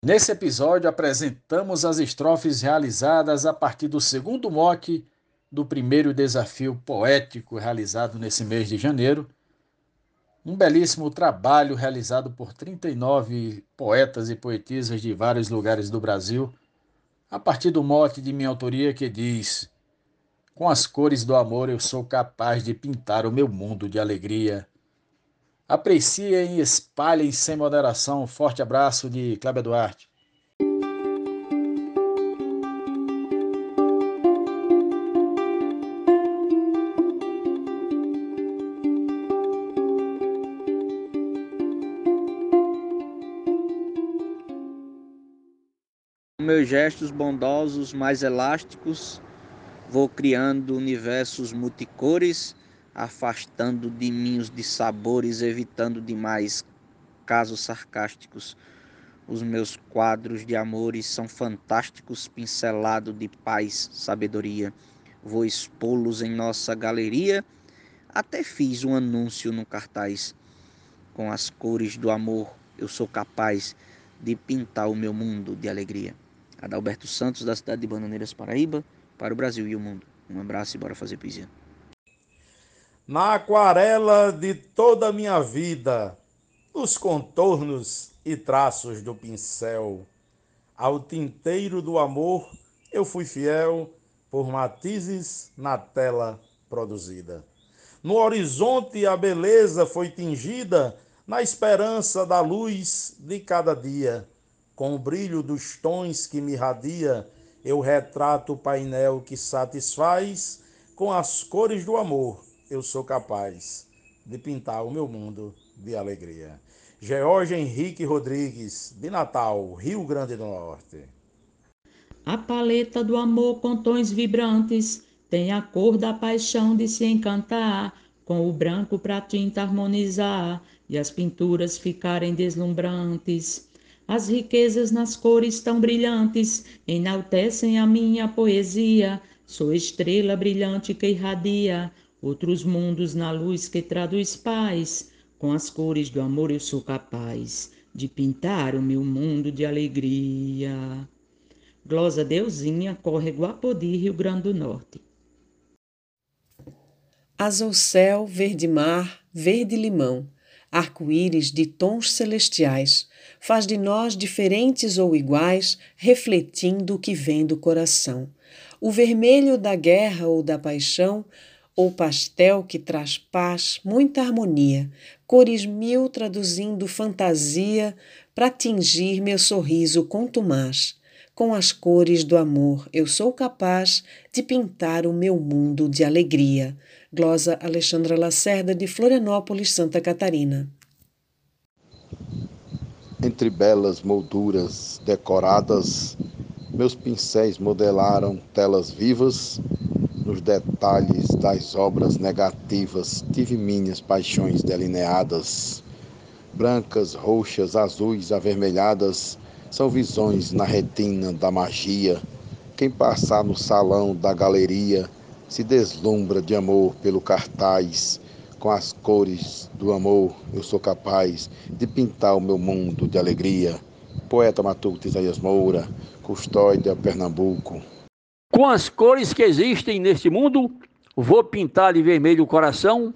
Nesse episódio, apresentamos as estrofes realizadas a partir do segundo mote do primeiro desafio poético realizado nesse mês de janeiro. Um belíssimo trabalho realizado por 39 poetas e poetisas de vários lugares do Brasil, a partir do mote de minha autoria que diz: Com as cores do amor eu sou capaz de pintar o meu mundo de alegria. Apreciem e espalhem sem moderação. Um forte abraço de Cláudio Duarte. meus gestos bondosos mais elásticos, vou criando universos multicores afastando de mim os dissabores, evitando demais casos sarcásticos. Os meus quadros de amores são fantásticos, pincelado de paz, sabedoria. Vou expô-los em nossa galeria. Até fiz um anúncio no cartaz. Com as cores do amor, eu sou capaz de pintar o meu mundo de alegria. Adalberto Santos, da cidade de Bananeiras, Paraíba, para o Brasil e o mundo. Um abraço e bora fazer poesia na aquarela de toda a minha vida, nos contornos e traços do pincel. Ao tinteiro do amor eu fui fiel por matizes na tela produzida. No horizonte a beleza foi tingida na esperança da luz de cada dia. Com o brilho dos tons que me irradia, eu retrato o painel que satisfaz com as cores do amor eu sou capaz de pintar o meu mundo de alegria. George Henrique Rodrigues, de Natal, Rio Grande do Norte. A paleta do amor com tons vibrantes tem a cor da paixão de se encantar, com o branco para tinta harmonizar e as pinturas ficarem deslumbrantes. As riquezas nas cores tão brilhantes enaltecem a minha poesia. Sou estrela brilhante que irradia outros mundos na luz que traduz paz. Com as cores do amor eu sou capaz de pintar o meu mundo de alegria. Glosa Deusinha, Córrego Apodi, Rio Grande do Norte. Azul céu, verde mar, verde limão, arco-íris de tons celestiais, faz de nós diferentes ou iguais, refletindo o que vem do coração. O vermelho da guerra ou da paixão ou pastel que traz paz, muita harmonia, cores mil traduzindo fantasia para tingir meu sorriso contumaz. Com as cores do amor eu sou capaz de pintar o meu mundo de alegria. Glosa Alexandra Lacerda, de Florianópolis, Santa Catarina. Entre belas molduras decoradas, meus pincéis modelaram telas vivas nos detalhes das obras negativas, tive minhas paixões delineadas. Brancas, roxas, azuis, avermelhadas, são visões na retina da magia. Quem passar no salão da galeria se deslumbra de amor pelo cartaz. Com as cores do amor, eu sou capaz de pintar o meu mundo de alegria. Poeta Matuto Isaías Moura, Custódia, Pernambuco. Com as cores que existem neste mundo, vou pintar de vermelho o coração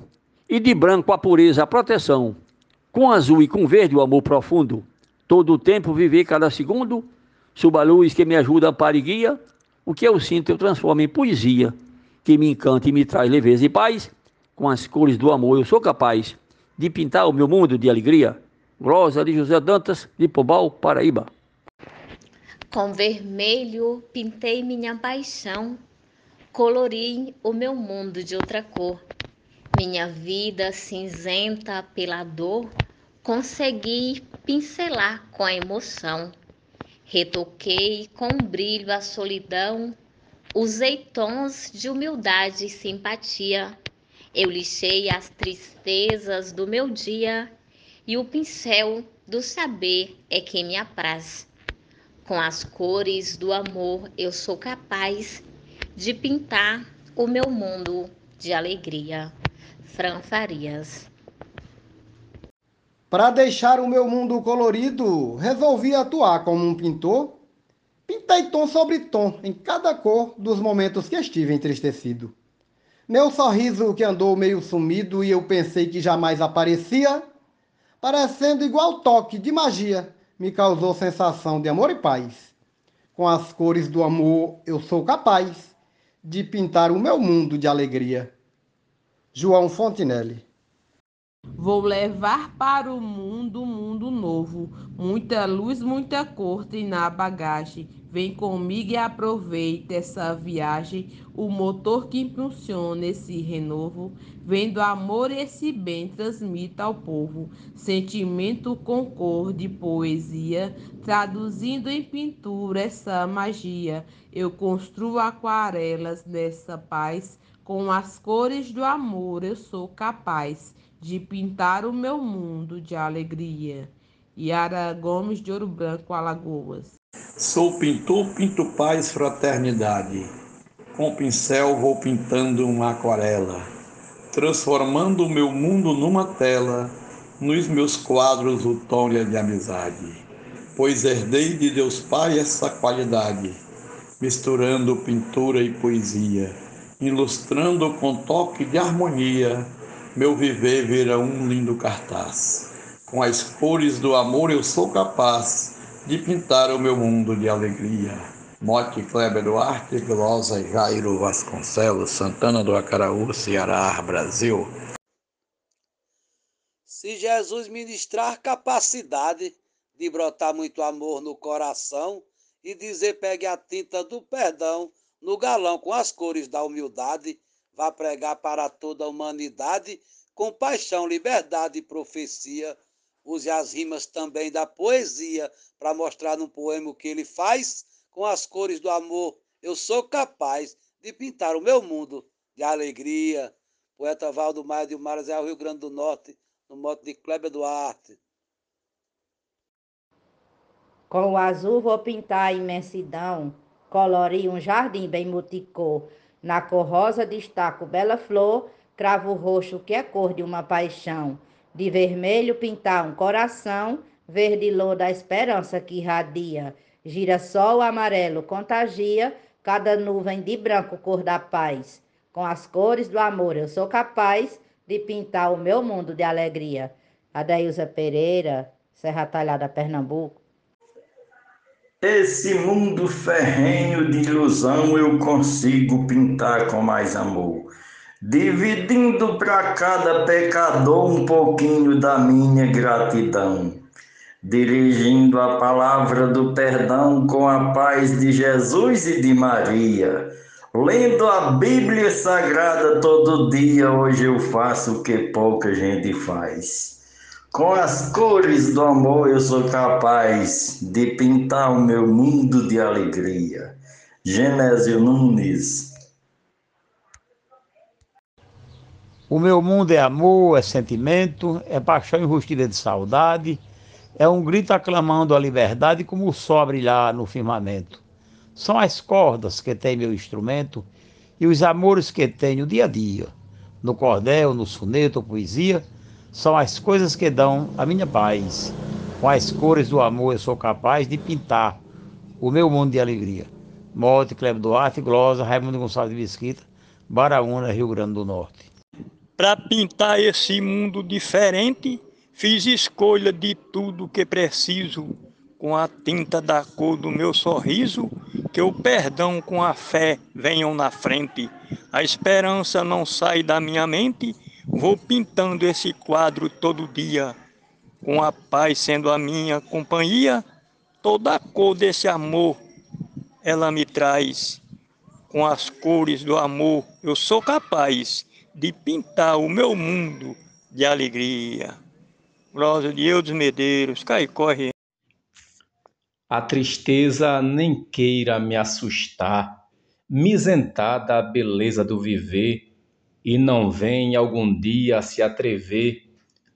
e de branco a pureza, a proteção. Com azul e com verde o amor profundo. Todo o tempo viver cada segundo, sob a luz que me ajuda para e guia, o que eu sinto eu transformo em poesia, que me encanta e me traz leveza e paz. Com as cores do amor eu sou capaz de pintar o meu mundo de alegria. Rosa de José Dantas, de Pobal, Paraíba. Com vermelho pintei minha paixão, colori o meu mundo de outra cor. Minha vida cinzenta pela dor, consegui pincelar com a emoção. Retoquei com brilho a solidão, usei tons de humildade e simpatia. Eu lixei as tristezas do meu dia e o pincel do saber é que me apraz. Com as cores do amor, eu sou capaz de pintar o meu mundo de alegria. Fran Farias. Para deixar o meu mundo colorido, resolvi atuar como um pintor. Pintei tom sobre tom em cada cor dos momentos que estive entristecido. Meu sorriso que andou meio sumido e eu pensei que jamais aparecia, parecendo igual toque de magia, me causou sensação de amor e paz. Com as cores do amor eu sou capaz de pintar o meu mundo de alegria. João Fontinelli Vou levar para o mundo um mundo novo, muita luz, muita cor tem na bagagem. Vem comigo e aproveita essa viagem, o motor que impulsiona esse renovo. Vem do amor esse bem transmita ao povo, sentimento com cor de poesia, traduzindo em pintura essa magia. Eu construo aquarelas nessa paz, com as cores do amor eu sou capaz de pintar o meu mundo de alegria. Yara Gomes de Ouro Branco, Alagoas. Sou pintor, pinto paz, fraternidade. Com pincel vou pintando uma aquarela, transformando o meu mundo numa tela, nos meus quadros o tom de amizade. Pois herdei de Deus Pai essa qualidade, misturando pintura e poesia, ilustrando com toque de harmonia meu viver vira um lindo cartaz. Com as cores do amor eu sou capaz de pintar o meu mundo de alegria. Mote Kleber Duarte, Glosa Jairo Vasconcelos, Santana do Acaraú, Ceará, Brasil. Se Jesus ministrar capacidade de brotar muito amor no coração e dizer pegue a tinta do perdão no galão com as cores da humildade, vá pregar para toda a humanidade compaixão, liberdade e profecia. Use as rimas também da poesia para mostrar no poema o que ele faz com as cores do amor. Eu sou capaz de pintar o meu mundo de alegria. Poeta Valdo Maia de Maras é o Rio Grande do Norte, no mote de Kleber Duarte. Com o azul vou pintar a imensidão, colorir um jardim bem multicor. Na cor rosa destaco bela flor, cravo roxo que é cor de uma paixão. De vermelho pintar um coração, verde lô da esperança que irradia. Girassol amarelo contagia, cada nuvem de branco cor da paz. Com as cores do amor eu sou capaz de pintar o meu mundo de alegria. Adailza Pereira, Serra Talhada, Pernambuco. Esse mundo ferrenho de ilusão eu consigo pintar com mais amor, dividindo para cada pecador um pouquinho da minha gratidão, dirigindo a palavra do perdão com a paz de Jesus e de Maria. Lendo a Bíblia Sagrada todo dia, hoje eu faço o que pouca gente faz. Com as cores do amor eu sou capaz de pintar o meu mundo de alegria. Genésio Nunes. O meu mundo é amor, é sentimento, é paixão enrustida de saudade, é um grito aclamando a liberdade como o sol a brilhar no firmamento. São as cordas que tem meu instrumento e os amores que tenho dia a dia, no cordel, no soneto, poesia, são as coisas que dão a minha paz. Com as cores do amor eu sou capaz de pintar o meu mundo de alegria. Morte, Cleber Duarte, Glosa, Raimundo Gonçalves de Mesquita, Baraúna, Rio Grande do Norte. Para pintar esse mundo diferente, fiz escolha de tudo que preciso, com a tinta da cor do meu sorriso, que o perdão com a fé venham na frente. A esperança não sai da minha mente, Vou pintando esse quadro todo dia, com a paz sendo a minha companhia, toda a cor desse amor ela me traz. Com as cores do amor eu sou capaz de pintar o meu mundo de alegria. Glória de Eudes Medeiros, cai corre. A tristeza nem queira me assustar, me isentar da beleza do viver e não vem algum dia se atrever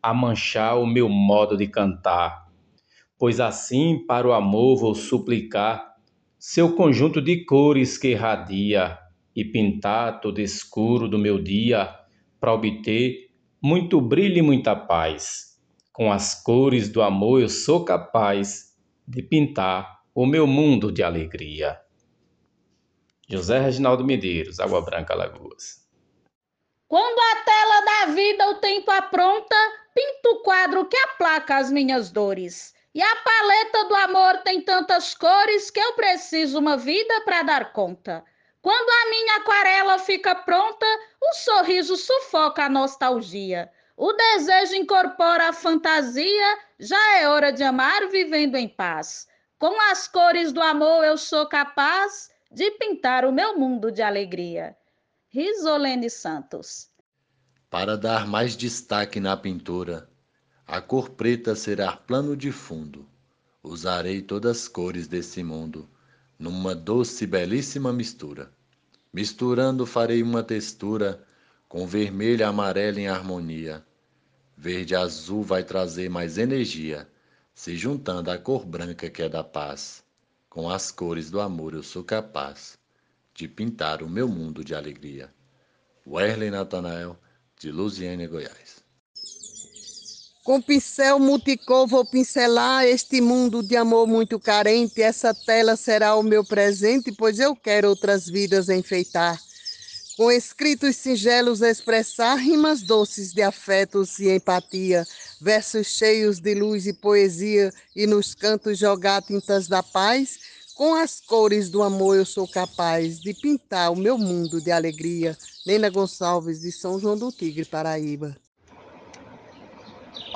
a manchar o meu modo de cantar. Pois assim para o amor vou suplicar seu conjunto de cores que irradia e pintar todo escuro do meu dia para obter muito brilho e muita paz. Com as cores do amor eu sou capaz de pintar o meu mundo de alegria. José Reginaldo Medeiros, Água Branca, Lagoas. Quando a tela da vida o tempo apronta, pinto o quadro que aplaca as minhas dores. E a paleta do amor tem tantas cores que eu preciso uma vida para dar conta. Quando a minha aquarela fica pronta, o sorriso sufoca a nostalgia. O desejo incorpora a fantasia, já é hora de amar vivendo em paz. Com as cores do amor eu sou capaz de pintar o meu mundo de alegria. Risolene Santos. Para dar mais destaque na pintura, a cor preta será plano de fundo. Usarei todas as cores desse mundo, numa doce e belíssima mistura. Misturando farei uma textura com vermelho e amarelo em harmonia. Verde e azul vai trazer mais energia, se juntando à cor branca que é da paz. Com as cores do amor eu sou capaz de pintar o meu mundo de alegria. Werley Natanael, de Luziânia, Goiás. Com pincel multicor vou pincelar este mundo de amor muito carente. Essa tela será o meu presente, pois eu quero outras vidas enfeitar. Com escritos singelos expressar rimas doces de afetos e empatia, versos cheios de luz e poesia, e nos cantos jogar tintas da paz com as cores do amor eu sou capaz de pintar o meu mundo de alegria. Nena Gonçalves, de São João do Tigre, Paraíba.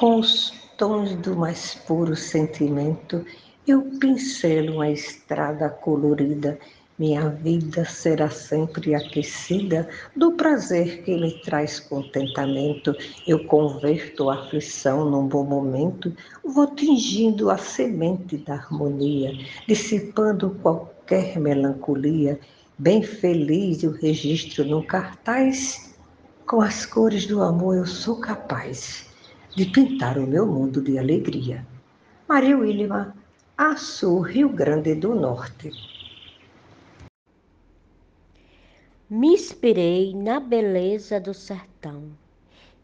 Com os tons do mais puro sentimento, eu pincelo uma estrada colorida minha vida será sempre aquecida do prazer que lhe traz contentamento. Eu converto a aflição num bom momento, vou tingindo a semente da harmonia, dissipando qualquer melancolia. Bem feliz o registro no cartaz, com as cores do amor eu sou capaz de pintar o meu mundo de alegria. Maria Wilma, Açu, Rio Grande do Norte. Me inspirei na beleza do sertão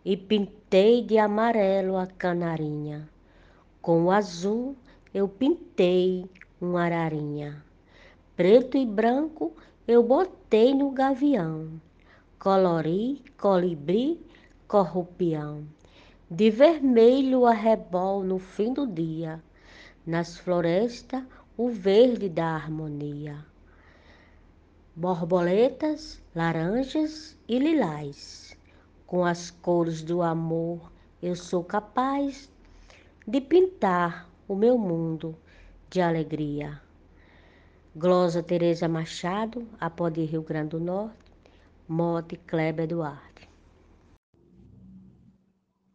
e pintei de amarelo a canarinha. Com o azul eu pintei um ararinha. Preto e branco eu botei no gavião. Colori, colibri, corrupião. De vermelho a rebol no fim do dia. Nas florestas o verde da harmonia borboletas, laranjas e lilás. Com as cores do amor, eu sou capaz de pintar o meu mundo de alegria. Glosa Teresa Machado, Apode Rio Grande do Norte, Mote Kleber Duarte.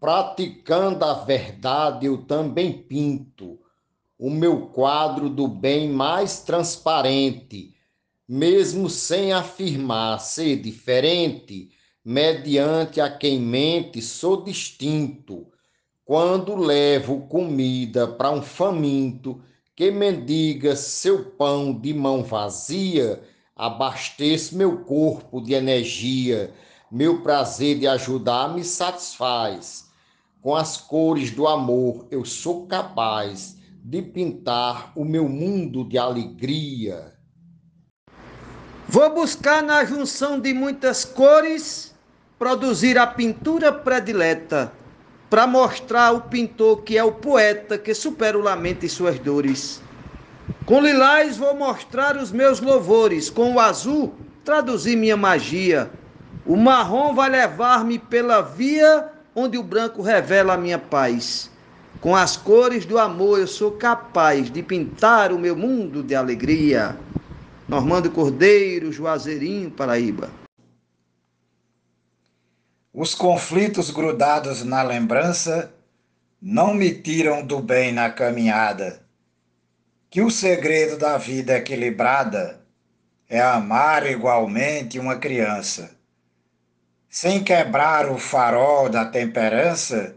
Praticando a verdade, eu também pinto o meu quadro do bem mais transparente mesmo sem afirmar ser diferente, mediante a quem mente sou distinto. Quando levo comida para um faminto que mendiga seu pão de mão vazia, abasteço meu corpo de energia, meu prazer de ajudar me satisfaz. Com as cores do amor eu sou capaz de pintar o meu mundo de alegria. Vou buscar na junção de muitas cores produzir a pintura predileta para mostrar o pintor que é o poeta que supera o lamento e suas dores. Com lilás vou mostrar os meus louvores, com o azul traduzir minha magia. O marrom vai levar-me pela via onde o branco revela a minha paz. Com as cores do amor eu sou capaz de pintar o meu mundo de alegria. Normando Cordeiro, Juazeirinho, Paraíba. Os conflitos grudados na lembrança não me tiram do bem na caminhada. Que o segredo da vida equilibrada é amar igualmente uma criança. Sem quebrar o farol da temperança,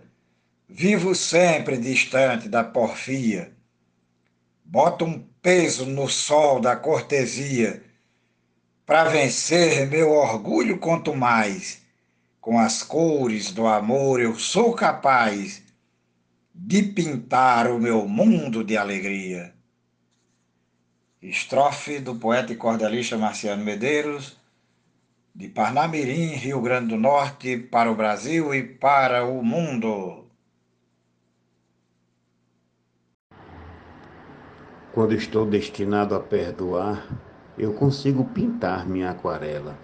vivo sempre distante da porfia. Boto um peso no sol da cortesia, para vencer meu orgulho quanto mais, com as cores do amor eu sou capaz de pintar o meu mundo de alegria. Estrofe do poeta e cordelista Marciano Medeiros, de Parnamirim, Rio Grande do Norte, para o Brasil e para o mundo. Quando estou destinado a perdoar, eu consigo pintar minha aquarela.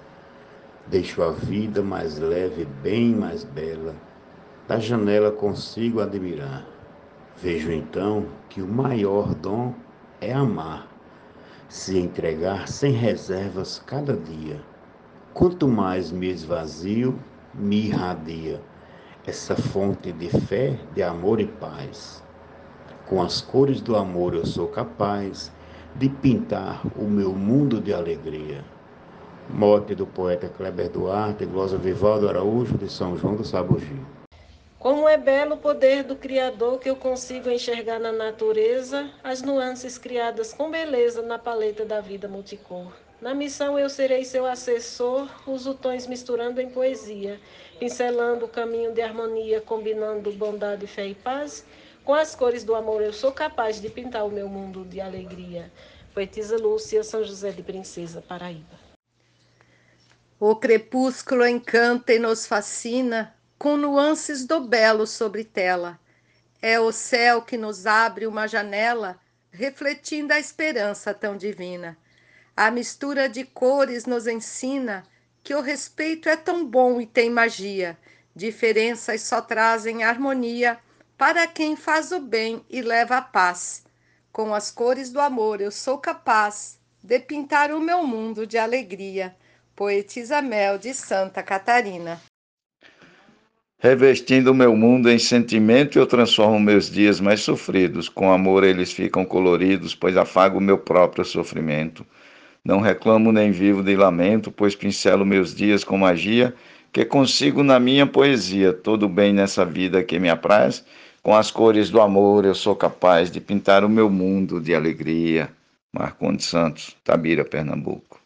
Deixo a vida mais leve, bem mais bela. Da janela consigo admirar. Vejo então que o maior dom é amar, se entregar sem reservas cada dia. Quanto mais me esvazio, me irradia essa fonte de fé, de amor e paz. Com as cores do amor eu sou capaz de pintar o meu mundo de alegria. Mote do poeta Kleber Duarte, glosa Vivaldo Araújo, de São João do Sabugi. Como é belo o poder do Criador que eu consigo enxergar na natureza as nuances criadas com beleza na paleta da vida multicor. Na missão eu serei seu assessor, uso tons misturando em poesia, pincelando o caminho de harmonia, combinando bondade, fé e paz. Com as cores do amor eu sou capaz de pintar o meu mundo de alegria. Poetisa Lúcia, São José de Princesa, Paraíba. O crepúsculo encanta e nos fascina com nuances do belo sobre tela. É o céu que nos abre uma janela, refletindo a esperança tão divina. A mistura de cores nos ensina que o respeito é tão bom e tem magia. Diferenças só trazem harmonia para quem faz o bem e leva a paz. Com as cores do amor eu sou capaz de pintar o meu mundo de alegria. Poetisa Mel de Santa Catarina. Revestindo o meu mundo em sentimento, eu transformo meus dias mais sofridos. Com amor eles ficam coloridos, pois afago o meu próprio sofrimento. Não reclamo nem vivo de lamento, pois pincelo meus dias com magia, que consigo na minha poesia todo bem nessa vida que me apraz com as cores do amor eu sou capaz de pintar o meu mundo de alegria. Marcondes Santos, Tabira, Pernambuco.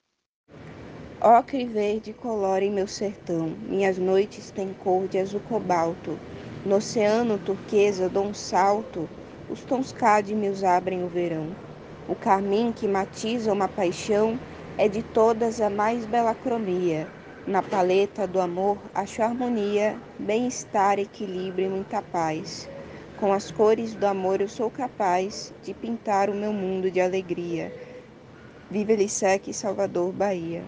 Ocre verde colore meu sertão, minhas noites têm cor de azul cobalto. No oceano turquesa dou um salto, os tons cádmios abrem o verão. O carmim que matiza uma paixão é de todas a mais bela cronia. Na paleta do amor acho harmonia, bem-estar, equilíbrio e muita paz. Com as cores do amor eu sou capaz de pintar o meu mundo de alegria. Viva Elisec, Salvador, Bahia.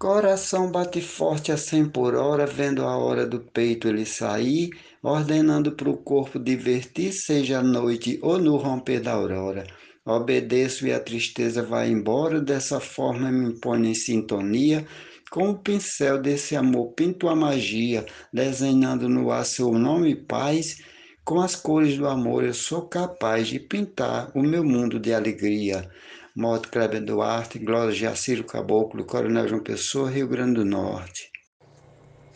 Coração bate forte a cem por hora, vendo a hora do peito ele sair, ordenando para o corpo divertir, seja à noite ou no romper da aurora. Obedeço e a tristeza vai embora, dessa forma me põe em sintonia com o pincel desse amor pinto a magia, desenhando no ar seu nome paz. Com as cores do amor eu sou capaz de pintar o meu mundo de alegria. Moto Kleber Duarte, Glória Jaciro Caboclo, Coronel João Pessoa, Rio Grande do Norte.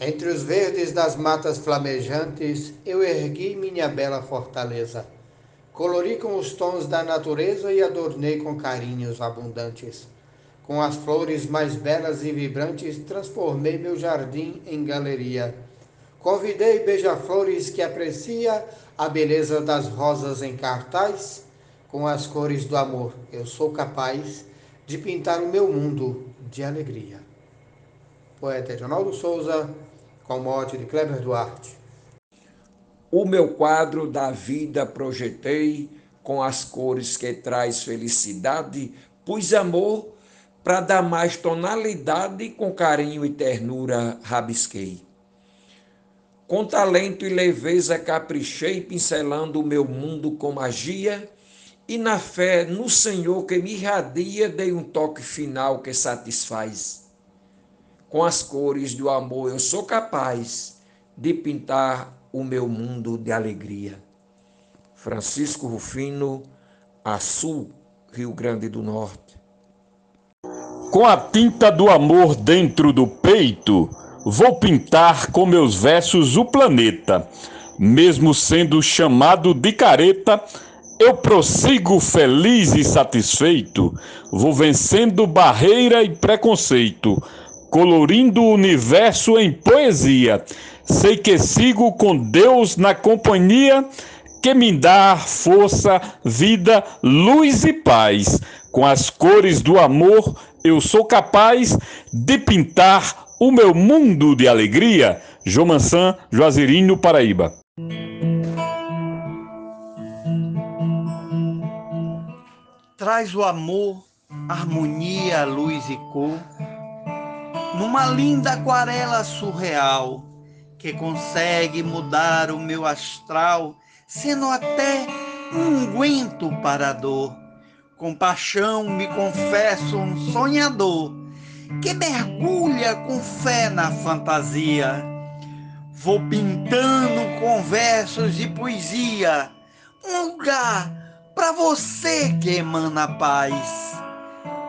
Entre os verdes das matas flamejantes, eu ergui minha bela fortaleza. Colori com os tons da natureza e adornei com carinhos abundantes. Com as flores mais belas e vibrantes, transformei meu jardim em galeria. Convidei beija-flores que aprecia a beleza das rosas em cartaz. Com as cores do amor, eu sou capaz de pintar o meu mundo de alegria. Poeta Edinaldo Souza, com mote de Kleber Duarte. O meu quadro da vida projetei com as cores que traz felicidade, pus amor para dar mais tonalidade, com carinho e ternura rabisquei. Com talento e leveza caprichei, pincelando o meu mundo com magia, e na fé no Senhor que me irradia, dei um toque final que satisfaz. Com as cores do amor eu sou capaz de pintar o meu mundo de alegria. Francisco Rufino, Açu, Rio Grande do Norte. Com a tinta do amor dentro do peito, vou pintar com meus versos o planeta. Mesmo sendo chamado de careta, eu prossigo feliz e satisfeito, vou vencendo barreira e preconceito, colorindo o universo em poesia, sei que sigo com Deus na companhia que me dá força, vida, luz e paz. Com as cores do amor, eu sou capaz de pintar o meu mundo de alegria. Jomansan, Juazeirinho, Paraíba. Traz o amor, harmonia, luz e cor, numa linda aquarela surreal, que consegue mudar o meu astral sendo até um unguento para a dor. Com paixão me confesso um sonhador que mergulha com fé na fantasia. Vou pintando com versos de poesia um lugar para você que emana paz.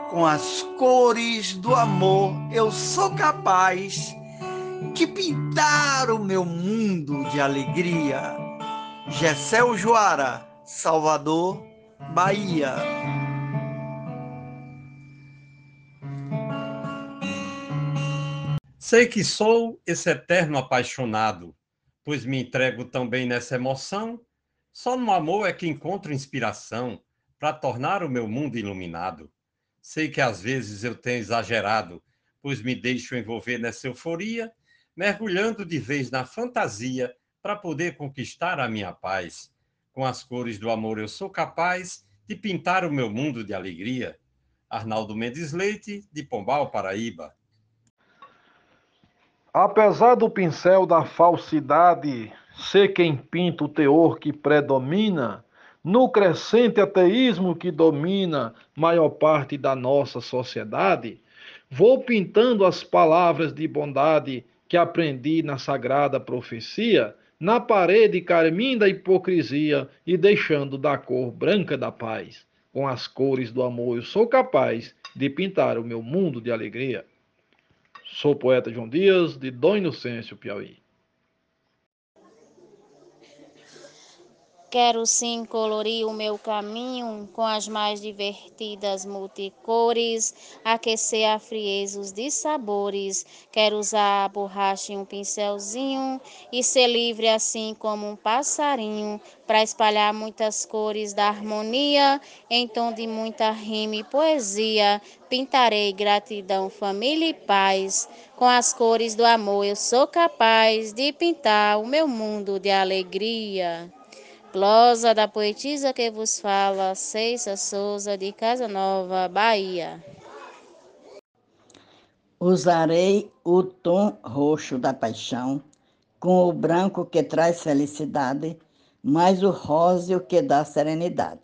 Com as cores do amor eu sou capaz de pintar o meu mundo de alegria Gessel Joara, Salvador, Bahia. Sei que sou esse eterno apaixonado, pois me entrego também nessa emoção. Só no amor é que encontro inspiração para tornar o meu mundo iluminado. Sei que às vezes eu tenho exagerado, pois me deixo envolver nessa euforia, mergulhando de vez na fantasia para poder conquistar a minha paz. Com as cores do amor eu sou capaz de pintar o meu mundo de alegria. Arnaldo Mendes Leite, de Pombal, Paraíba. Apesar do pincel da falsidade ser quem pinta o teor que predomina, no crescente ateísmo que domina maior parte da nossa sociedade, vou pintando as palavras de bondade que aprendi na sagrada profecia na parede carmim da hipocrisia e deixando da cor branca da paz. Com as cores do amor eu sou capaz de pintar o meu mundo de alegria. Sou poeta João Dias, de Dom Inocêncio, Piauí. Quero sim colorir o meu caminho com as mais divertidas multicores, aquecer a friezos de sabores. Quero usar a borracha e um pincelzinho e ser livre assim como um passarinho, para espalhar muitas cores da harmonia em tom de muita rima e poesia. Pintarei gratidão, família e paz. Com as cores do amor eu sou capaz de pintar o meu mundo de alegria. Glosa da poetisa que vos fala, Ceissa Souza, de Casa Nova, Bahia. Usarei o tom roxo da paixão, com o branco que traz felicidade, mais o róseo que dá serenidade.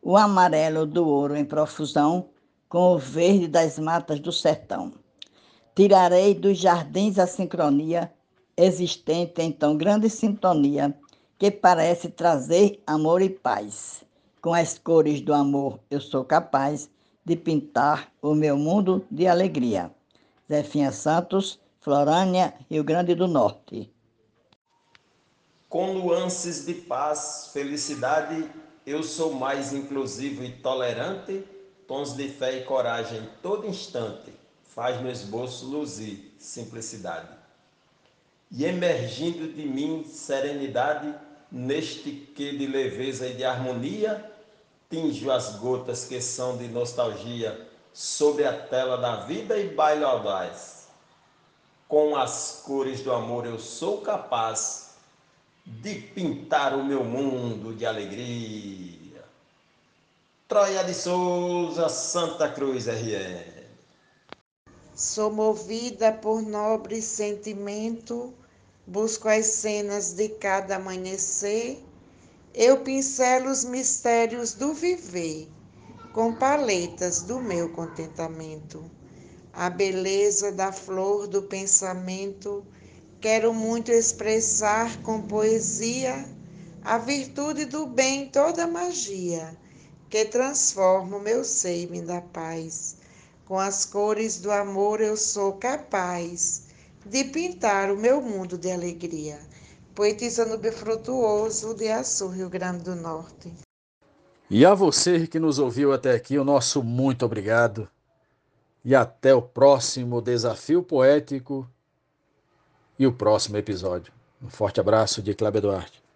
O amarelo do ouro em profusão, com o verde das matas do sertão. Tirarei dos jardins a sincronia existente em tão grande sintonia que parece trazer amor e paz. Com as cores do amor, eu sou capaz de pintar o meu mundo de alegria. Zefinha Santos, Florânia, Rio Grande do Norte. Com nuances de paz, felicidade, eu sou mais inclusivo e tolerante, tons de fé e coragem todo instante, faz no esboço luzir simplicidade. E emergindo de mim serenidade, neste que de leveza e de harmonia, tinjo as gotas que são de nostalgia sobre a tela da vida e baile audaz. Com as cores do amor eu sou capaz de pintar o meu mundo de alegria. Troia de Souza, Santa Cruz RN. Sou movida por nobre sentimento busco as cenas de cada amanhecer, eu pincelo os mistérios do viver com paletas do meu contentamento. A beleza da flor do pensamento quero muito expressar com poesia a virtude do bem, toda magia que transforma o meu ser e me dá paz. Com as cores do amor eu sou capaz de pintar o meu mundo de alegria. Poetisa no Befrutuoso de Açu, Rio Grande do Norte. E a você que nos ouviu até aqui, o nosso muito obrigado. E até o próximo desafio poético. e o próximo episódio. Um forte abraço de Cláudio Duarte.